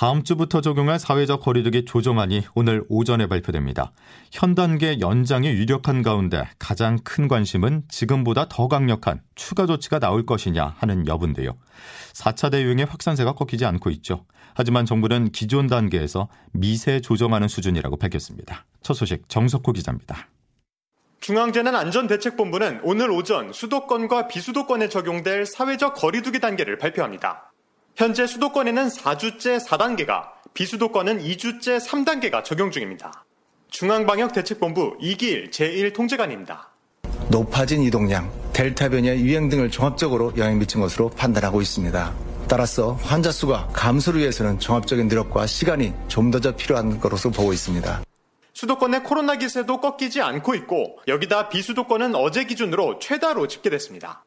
다음 주부터 적용할 사회적 거리두기 조정안이 오늘 오전에 발표됩니다. 현 단계 연장이 유력한 가운데 가장 큰 관심은 지금보다 더 강력한 추가 조치가 나올 것이냐 하는 여부인데요. 4차 대유행의 확산세가 꺾이지 않고 있죠. 하지만 정부는 기존 단계에서 미세 조정하는 수준이라고 밝혔습니다. 첫 소식 정석호 기자입니다. 중앙재난안전대책본부는 오늘 오전 수도권과 비수도권에 적용될 사회적 거리두기 단계를 발표합니다. 현재 수도권에는 4주째 4단계가, 비수도권은 2주째 3단계가 적용 중입니다. 중앙방역대책본부 이길 제1통제관입니다. 높아진 이동량, 델타 변이의 유행 등을 종합적으로 영향 미친 것으로 판단하고 있습니다. 따라서 환자 수가 감소를 위해서는 종합적인 노력과 시간이 좀더 필요한 것으로 보고 있습니다. 수도권 의 코로나 기세도 꺾이지 않고 있고 여기다 비수도권은 어제 기준으로 최다로 집계됐습니다.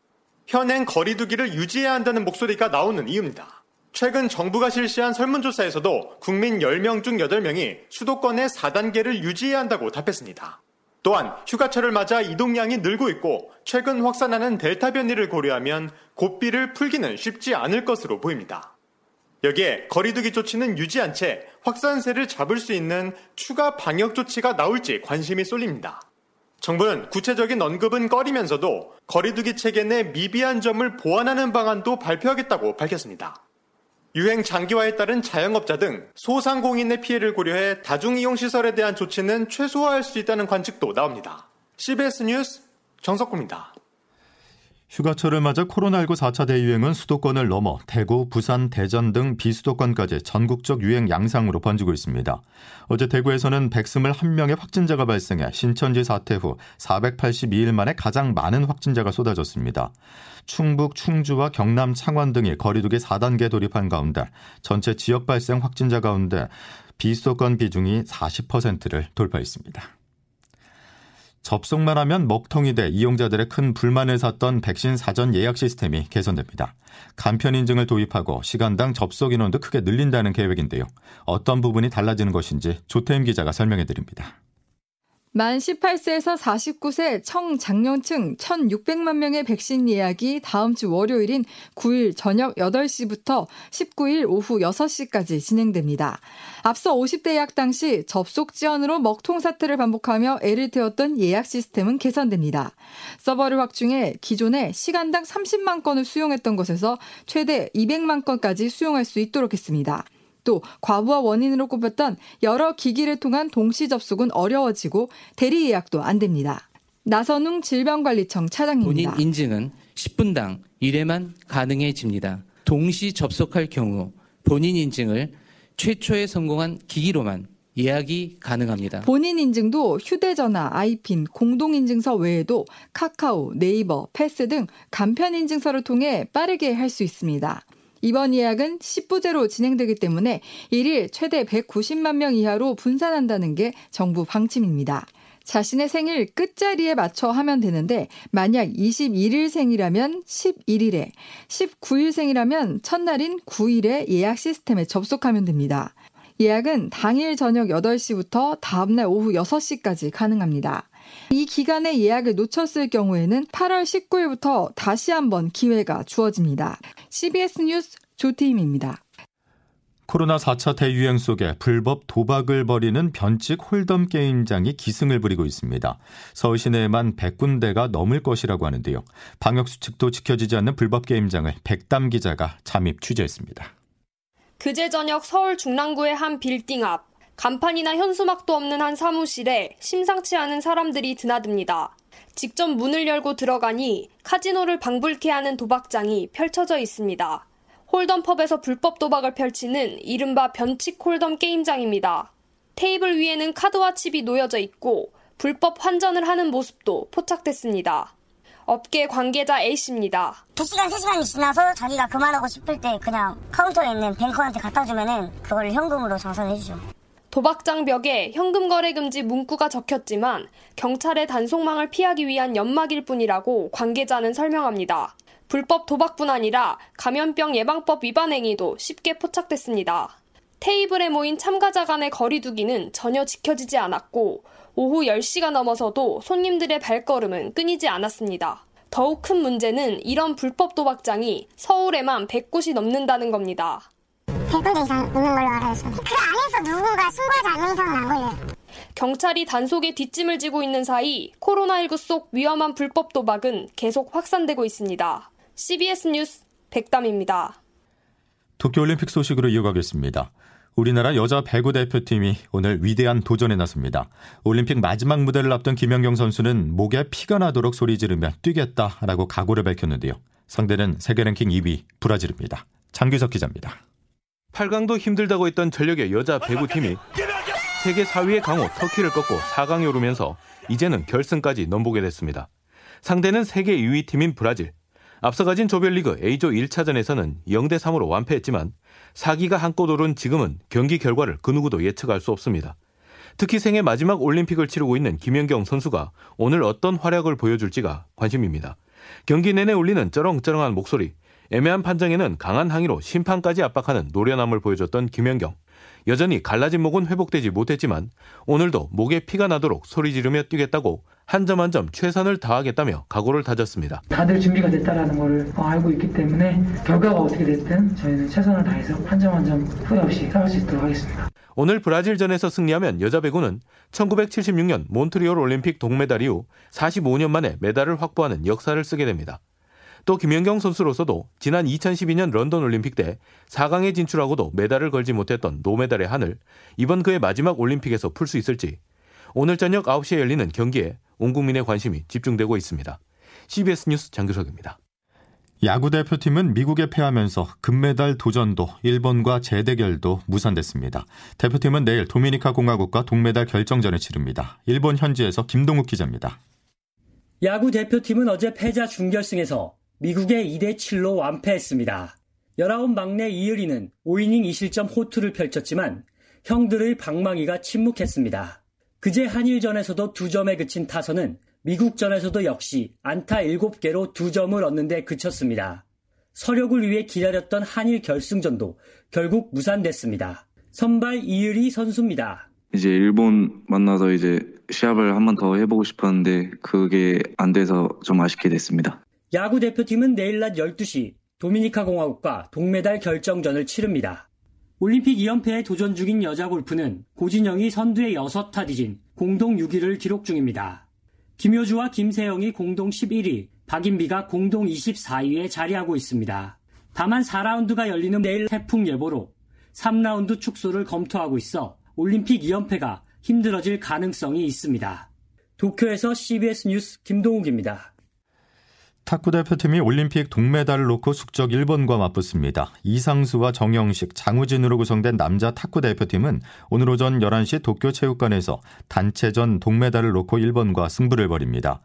현행 거리두기를 유지해야 한다는 목소리가 나오는 이유입니다. 최근 정부가 실시한 설문조사에서도 국민 10명 중 8명이 수도권의 4단계를 유지해야 한다고 답했습니다. 또한 휴가철을 맞아 이동량이 늘고 있고 최근 확산하는 델타 변이를 고려하면 고비를 풀기는 쉽지 않을 것으로 보입니다. 여기에 거리두기 조치는 유지한 채 확산세를 잡을 수 있는 추가 방역 조치가 나올지 관심이 쏠립니다. 정부는 구체적인 언급은 꺼리면서도 거리두기 체계 내 미비한 점을 보완하는 방안도 발표하겠다고 밝혔습니다. 유행 장기화에 따른 자영업자 등 소상공인의 피해를 고려해 다중이용시설에 대한 조치는 최소화할 수 있다는 관측도 나옵니다. CBS 뉴스 정석구입니다. 휴가철을 맞아 코로나19 4차 대유행은 수도권을 넘어 대구, 부산, 대전 등 비수도권까지 전국적 유행 양상으로 번지고 있습니다. 어제 대구에서는 121명의 확진자가 발생해 신천지 사태 후 482일 만에 가장 많은 확진자가 쏟아졌습니다. 충북, 충주와 경남, 창원 등이 거리두기 4단계 돌입한 가운데 전체 지역 발생 확진자 가운데 비수도권 비중이 40%를 돌파했습니다. 접속만 하면 먹통이 돼 이용자들의 큰 불만을 샀던 백신 사전 예약 시스템이 개선됩니다. 간편 인증을 도입하고 시간당 접속 인원도 크게 늘린다는 계획인데요. 어떤 부분이 달라지는 것인지 조태임 기자가 설명해 드립니다. 만 18세에서 49세 청장년층 1,600만 명의 백신 예약이 다음 주 월요일인 9일 저녁 8시부터 19일 오후 6시까지 진행됩니다. 앞서 50대 예약 당시 접속 지연으로 먹통 사태를 반복하며 애를 태웠던 예약 시스템은 개선됩니다. 서버를 확충해 기존에 시간당 30만 건을 수용했던 곳에서 최대 200만 건까지 수용할 수 있도록 했습니다. 또 과부하 원인으로 꼽혔던 여러 기기를 통한 동시 접속은 어려워지고 대리 예약도 안 됩니다. 나선웅 질병관리청 차장입니다. 본인 인증은 10분당 1회만 가능해집니다. 동시 접속할 경우 본인 인증을 최초에 성공한 기기로만 예약이 가능합니다. 본인 인증도 휴대전화, 아이핀, 공동인증서 외에도 카카오, 네이버, 패스 등 간편 인증서를 통해 빠르게 할 수 있습니다. 이번 예약은 10부제로 진행되기 때문에 1일 최대 190만 명 이하로 분산한다는 게 정부 방침입니다. 자신의 생일 끝자리에 맞춰 하면 되는데 만약 21일 생이라면 11일에, 19일 생이라면 첫날인 9일에 예약 시스템에 접속하면 됩니다. 예약은 당일 저녁 8시부터 다음날 오후 6시까지 가능합니다. 이 기간에 예약을 놓쳤을 경우에는 8월 19일부터 다시 한번 기회가 주어집니다. CBS 뉴스 조태임입니다. 코로나 4차 대유행 속에 불법 도박을 벌이는 변칙 홀덤 게임장이 기승을 부리고 있습니다. 서울 시내에만 100군데가 넘을 것이라고 하는데요. 방역 수칙도 지켜지지 않는 불법 게임장을 백담 기자가 잠입 취재했습니다. 그제 저녁 서울 중랑구의 한 빌딩 앞 간판이나 현수막도 없는 한 사무실에 심상치 않은 사람들이 드나듭니다. 직접 문을 열고 들어가니 카지노를 방불케 하는 도박장이 펼쳐져 있습니다. 홀덤펍에서 불법 도박을 펼치는 이른바 변칙 홀덤 게임장입니다. 테이블 위에는 카드와 칩이 놓여져 있고 불법 환전을 하는 모습도 포착됐습니다. 업계 관계자 A씨입니다. 2시간, 3시간이 지나서 자기가 그만하고 싶을 때 그냥 카운터에 있는 뱅커한테 갖다 주면은 그걸 현금으로 정산해 주죠. 도박장 벽에 현금 거래 금지 문구가 적혔지만 경찰의 단속망을 피하기 위한 연막일 뿐이라고 관계자는 설명합니다. 불법 도박뿐 아니라 감염병 예방법 위반 행위도 쉽게 포착됐습니다. 테이블에 모인 참가자 간의 거리두기는 전혀 지켜지지 않았고 오후 10시가 넘어서도 손님들의 발걸음은 끊이지 않았습니다. 더욱 큰 문제는 이런 불법 도박장이 서울에만 100곳이 넘는다는 겁니다. 100군데 이상 있는 걸로 알아요. 그 안에서 누군가 신고하지 않는 이상은 안 걸려요. 경찰이 단속에 뒷짐을 지고 있는 사이 코로나19 속 위험한 불법 도박은 계속 확산되고 있습니다. CBS 뉴스 백담입니다. 도쿄올림픽 소식으로 이어가겠습니다. 우리나라 여자 배구 대표팀이 오늘 위대한 도전에 나섭니다. 올림픽 마지막 무대를 앞둔 김연경 선수는 목에 피가 나도록 소리 지르며 뛰겠다라고 각오를 밝혔는데요. 상대는 세계 랭킹 2위 브라질입니다. 장규석 기자입니다. 8강도 힘들다고 했던 전력의 여자 배구팀이 세계 4위의 강호 터키를 꺾고 4강에 오르면서 이제는 결승까지 넘보게 됐습니다. 상대는 세계 2위 팀인 브라질. 앞서 가진 조별리그 A조 1차전에서는 0대 3으로 완패했지만 사기가 한껏 오른 지금은 경기 결과를 그 누구도 예측할 수 없습니다. 특히 생애 마지막 올림픽을 치르고 있는 김연경 선수가 오늘 어떤 활약을 보여줄지가 관심입니다. 경기 내내 울리는 쩌렁쩌렁한 목소리, 애매한 판정에는 강한 항의로 심판까지 압박하는 노련함을 보여줬던 김연경. 여전히 갈라진 목은 회복되지 못했지만 오늘도 목에 피가 나도록 소리 지르며 뛰겠다고 한 점 한점 최선을 다하겠다며 각오를 다졌습니다. 다들 준비가 됐다라는 것을 알고 있기 때문에 결과가 어떻게 됐든 저희는 최선을 다해서 한 점 한 점 후회 없이 살아갈 수 있도록 하겠습니다. 오늘 브라질전에서 승리하면 여자 배구는 1976년 몬트리올 올림픽 동메달 이후 45년 만에 메달을 확보하는 역사를 쓰게 됩니다. 또 김연경 선수로서도 지난 2012년 런던 올림픽 때 4강에 진출하고도 메달을 걸지 못했던 노메달의 한을 이번 그의 마지막 올림픽에서 풀 수 있을지 오늘 저녁 9시에 열리는 경기에 온 국민의 관심이 집중되고 있습니다. CBS 뉴스 장규석입니다. 야구 대표팀은 미국에 패하면서 금메달 도전도 일본과 재대결도 무산됐습니다. 대표팀은 내일 도미니카 공화국과 동메달 결정전을 치릅니다. 일본 현지에서 김동욱 기자입니다. 야구 대표팀은 어제 패자 준결승에서 미국의 2대 7로 완패했습니다. 19 막내 이을이는 5이닝 2실점 호투를 펼쳤지만 형들의 방망이가 침묵했습니다. 그제 한일전에서도 2점에 그친 타선은 미국전에서도 역시 안타 7개로 2점을 얻는 데 그쳤습니다. 서력을 위해 기다렸던 한일 결승전도 결국 무산됐습니다. 선발 이을이 선수입니다. 이제 일본 만나서 이제 시합을 한 번 더 해보고 싶었는데 그게 안 돼서 좀 아쉽게 됐습니다. 야구 대표팀은 내일 낮 12시 도미니카 공화국과 동메달 결정전을 치릅니다. 올림픽 2연패에 도전 중인 여자 골프는 고진영이 선두의 6타 뒤진 공동 6위를 기록 중입니다. 김효주와 김세영이 공동 11위, 박인비가 공동 24위에 자리하고 있습니다. 다만 4라운드가 열리는 내일 태풍 예보로 3라운드 축소를 검토하고 있어 올림픽 2연패가 힘들어질 가능성이 있습니다. 도쿄에서 CBS 뉴스 김동욱입니다. 탁구 대표팀이 올림픽 동메달을 놓고 숙적 일본과 맞붙습니다. 이상수와 정영식, 장우진으로 구성된 남자 탁구 대표팀은 오늘 오전 11시 도쿄 체육관에서 단체전 동메달을 놓고 일본과 승부를 벌입니다.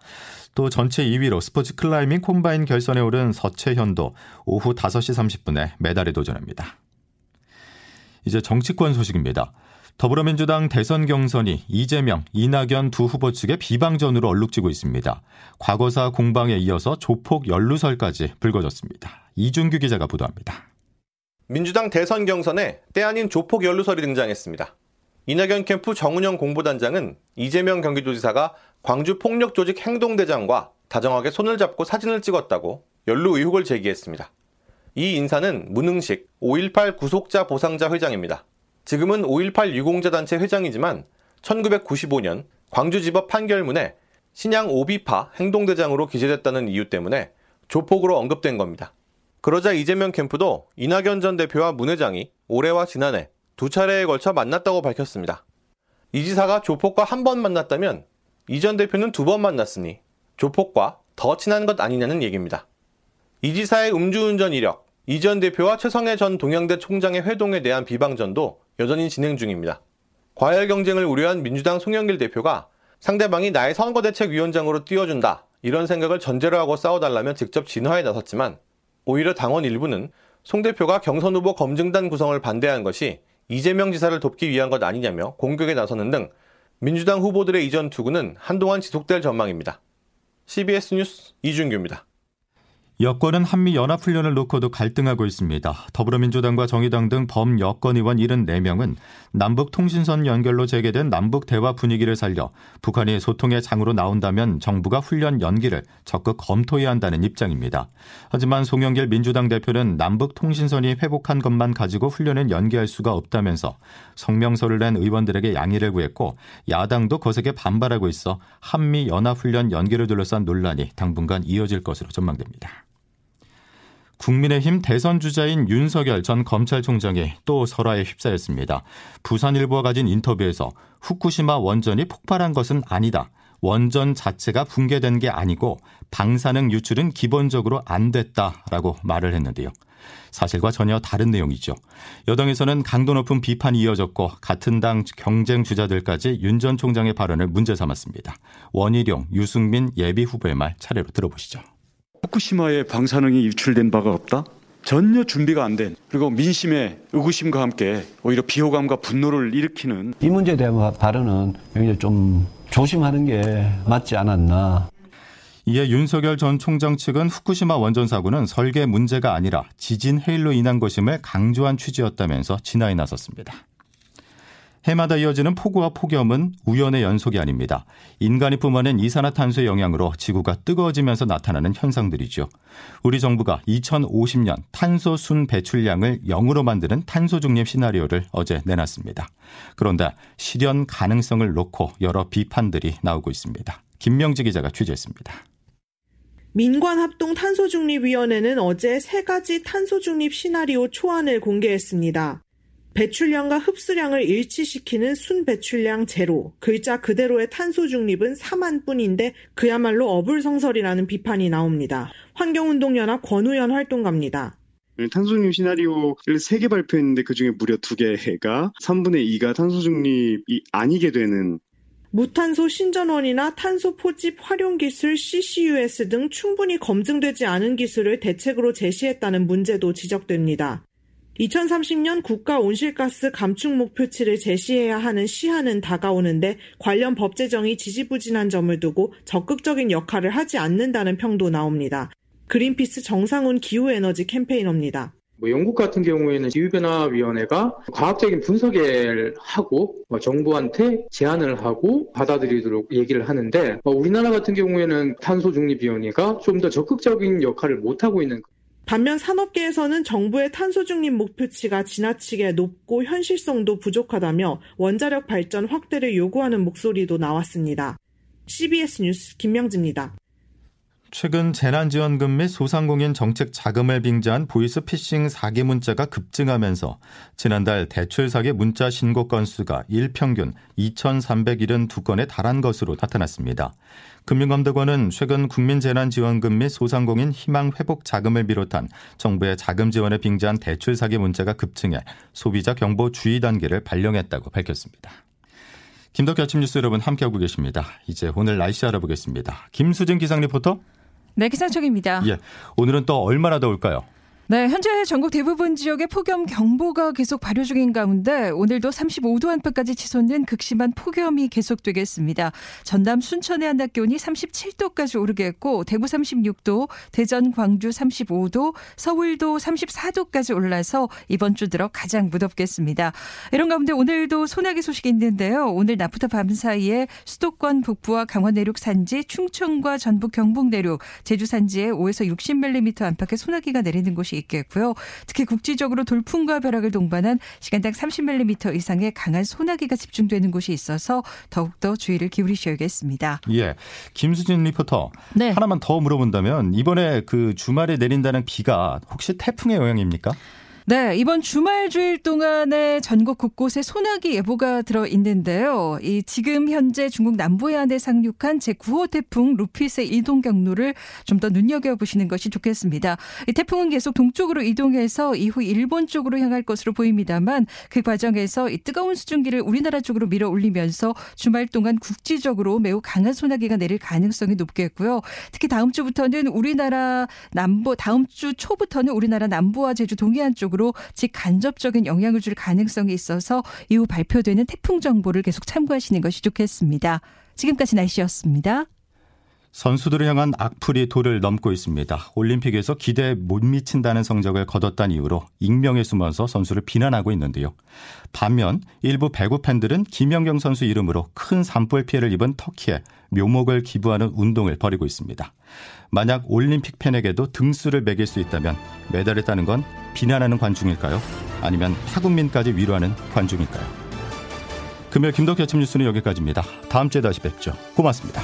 또 전체 2위로 스포츠 클라이밍 콤바인 결선에 오른 서채현도 오후 5시 30분에 메달에 도전합니다. 이제 정치권 소식입니다. 더불어민주당 대선 경선이 이재명, 이낙연 두 후보 측의 비방전으로 얼룩지고 있습니다. 과거사 공방에 이어서 조폭 연루설까지 불거졌습니다. 이준규 기자가 보도합니다. 민주당 대선 경선에 때 아닌 조폭 연루설이 등장했습니다. 이낙연 캠프 정운영 공보단장은 이재명 경기도지사가 광주 폭력 조직 행동대장과 다정하게 손을 잡고 사진을 찍었다고 연루 의혹을 제기했습니다. 이 인사는 문흥식 5.18 구속자 보상자 회장입니다. 지금은 5.18 유공자단체 회장이지만 1995년 광주지법 판결문에 신양 오비파 행동대장으로 기재됐다는 이유 때문에 조폭으로 언급된 겁니다. 그러자 이재명 캠프도 이낙연 전 대표와 문 회장이 올해와 지난해 두 차례에 걸쳐 만났다고 밝혔습니다. 이 지사가 조폭과 한 번 만났다면 이 전 대표는 두 번 만났으니 조폭과 더 친한 것 아니냐는 얘기입니다. 이 지사의 음주운전 이력, 이 전 대표와 최성해 전 동양대 총장의 회동에 대한 비방전도 여전히 진행 중입니다. 과열 경쟁을 우려한 민주당 송영길 대표가 상대방이 나의 선거대책위원장으로 띄워준다 이런 생각을 전제로 하고 싸워달라면 직접 진화에 나섰지만 오히려 당원 일부는 송 대표가 경선 후보 검증단 구성을 반대한 것이 이재명 지사를 돕기 위한 것 아니냐며 공격에 나서는 등 민주당 후보들의 이전 투구는 한동안 지속될 전망입니다. CBS 뉴스 이준규입니다. 여권은 한미 연합훈련을 놓고도 갈등하고 있습니다. 더불어민주당과 정의당 등 범여권 의원 74명은 남북 통신선 연결로 재개된 남북 대화 분위기를 살려 북한이 소통의 장으로 나온다면 정부가 훈련 연기를 적극 검토해야 한다는 입장입니다. 하지만 송영길 민주당 대표는 남북 통신선이 회복한 것만 가지고 훈련을 연기할 수가 없다면서 성명서를 낸 의원들에게 양해를 구했고 야당도 거세게 반발하고 있어 한미 연합훈련 연기를 둘러싼 논란이 당분간 이어질 것으로 전망됩니다. 국민의힘 대선 주자인 윤석열 전 검찰총장이 또 설화에 휩싸였습니다. 부산일보와 가진 인터뷰에서 후쿠시마 원전이 폭발한 것은 아니다. 원전 자체가 붕괴된 게 아니고 방사능 유출은 기본적으로 안 됐다라고 말을 했는데요. 사실과 전혀 다른 내용이죠. 여당에서는 강도 높은 비판이 이어졌고 같은 당 경쟁 주자들까지 윤 전 총장의 발언을 문제 삼았습니다. 원희룡, 유승민 예비 후보의 말 차례로 들어보시죠. 후쿠시마에 방사능이 유출된 바가 없다? 전혀 준비가 안 된 그리고 민심의 의구심과 함께 오히려 비호감과 분노를 일으키는 이 문제에 대한 발언은 굉장히 좀 조심하는 게 맞지 않았나. 이에 윤석열 전 총장 측은 후쿠시마 원전 사고는 설계 문제가 아니라 지진 해일로 인한 것임을 강조한 취지였다면서 진화에 나섰습니다. 해마다 이어지는 폭우와 폭염은 우연의 연속이 아닙니다. 인간이 뿜어낸 이산화탄소의 영향으로 지구가 뜨거워지면서 나타나는 현상들이죠. 우리 정부가 2050년 탄소 순 배출량을 0으로 만드는 탄소 중립 시나리오를 어제 내놨습니다. 그런데 실현 가능성을 놓고 여러 비판들이 나오고 있습니다. 김명지 기자가 취재했습니다. 민관합동 탄소중립위원회는 어제 세 가지 탄소중립 시나리오 초안을 공개했습니다. 배출량과 흡수량을 일치시키는 순배출량 제로, 글자 그대로의 탄소 중립은 4만 뿐인데 그야말로 어불성설이라는 비판이 나옵니다. 환경운동연합 권우현 활동가입니다. 탄소 중립 시나리오를 3개 발표했는데 그중에 무려 2개가 3분의 2가 탄소 중립이 아니게 되는 무탄소 신전원이나 탄소 포집 활용 기술 CCUS 등 충분히 검증되지 않은 기술을 대책으로 제시했다는 문제도 지적됩니다. 2030년 국가 온실가스 감축 목표치를 제시해야 하는 시한은 다가오는데 관련 법 제정이 지지부진한 점을 두고 적극적인 역할을 하지 않는다는 평도 나옵니다. 그린피스 정상훈 기후에너지 캠페이너입니다. 뭐 영국 같은 경우에는 기후변화위원회가 과학적인 분석을 하고 뭐 정부한테 제안을 하고 받아들이도록 얘기를 하는데 뭐 우리나라 같은 경우에는 탄소중립위원회가 좀 더 적극적인 역할을 못하고 있는 반면 산업계에서는 정부의 탄소 중립 목표치가 지나치게 높고 현실성도 부족하다며 원자력 발전 확대를 요구하는 목소리도 나왔습니다. CBS 뉴스 김명지입니다. 최근 재난지원금 및 소상공인 정책 자금을 빙자한 보이스피싱 사기 문자가 급증하면서 지난달 대출 사기 문자 신고 건수가 일평균 2,372건에 달한 것으로 나타났습니다. 금융감독원은 최근 국민재난지원금 및 소상공인 희망회복 자금을 비롯한 정부의 자금 지원에 빙자한 대출 사기 문자가 급증해 소비자 경보 주의 단계를 발령했다고 밝혔습니다. 김덕기 아침 뉴스 여러분 함께하고 계십니다. 이제 오늘 날씨 알아보겠습니다. 김수진 기상 리포터. 네, 기상청입니다. 예. 오늘은 또 얼마나 더울까요? 네, 현재 전국 대부분 지역에 폭염 경보가 계속 발효 중인 가운데 오늘도 35도 안팎까지 치솟는 극심한 폭염이 계속되겠습니다. 전남 순천의 한낮 기온이 37도까지 오르겠고 대구 36도, 대전 광주 35도, 서울도 34도까지 올라서 이번 주 들어 가장 무덥겠습니다. 이런 가운데 오늘도 소나기 소식이 있는데요. 오늘 낮부터 밤 사이에 수도권 북부와 강원 내륙 산지, 충청과 전북 경북 내륙, 제주 산지에 5에서 60mm 안팎의 소나기가 내리는 곳이 있겠고요. 특히 국지적으로 돌풍과 벼락을 동반한 시간당 30mm 이상의 강한 소나기가 집중되는 곳이 있어서 더욱더 주의를 기울이셔야겠습니다. 예. 김수진 리포터. 네. 하나만 더 물어본다면 이번에 그 주말에 내린다는 비가 혹시 태풍의 영향입니까? 네, 이번 주말 주일 동안에 전국 곳곳에 소나기 예보가 들어 있는데요. 이 지금 현재 중국 남부 해안에 상륙한 제9호 태풍 루핏의 이동 경로를 좀 더 눈여겨 보시는 것이 좋겠습니다. 이 태풍은 계속 동쪽으로 이동해서 이후 일본 쪽으로 향할 것으로 보입니다만 그 과정에서 이 뜨거운 수증기를 우리나라 쪽으로 밀어 올리면서 주말 동안 국지적으로 매우 강한 소나기가 내릴 가능성이 높겠고요. 특히 다음 주부터는 우리나라 남부 다음 주 초부터는 우리나라 남부와 제주 동해안 쪽으로 직접적으로 직간접적인 영향을 줄 가능성이 있어서 이후 발표되는 태풍 정보를 계속 참고하시는 것이 좋겠습니다. 지금까지 날씨였습니다. 선수들을 향한 악플이 도를 넘고 있습니다. 올림픽에서 기대에 못 미친다는 성적을 거뒀다는 이유로 익명에 숨어서 선수를 비난하고 있는데요. 반면 일부 배구 팬들은 김연경 선수 이름으로 큰 산불 피해를 입은 터키에 묘목을 기부하는 운동을 벌이고 있습니다. 만약 올림픽 팬에게도 등수를 매길 수 있다면 메달을 따는 건 비난하는 관중일까요? 아니면 타국민까지 위로하는 관중일까요? 금요일 김덕기 아침 뉴스는 여기까지입니다. 다음 주에 다시 뵙죠. 고맙습니다.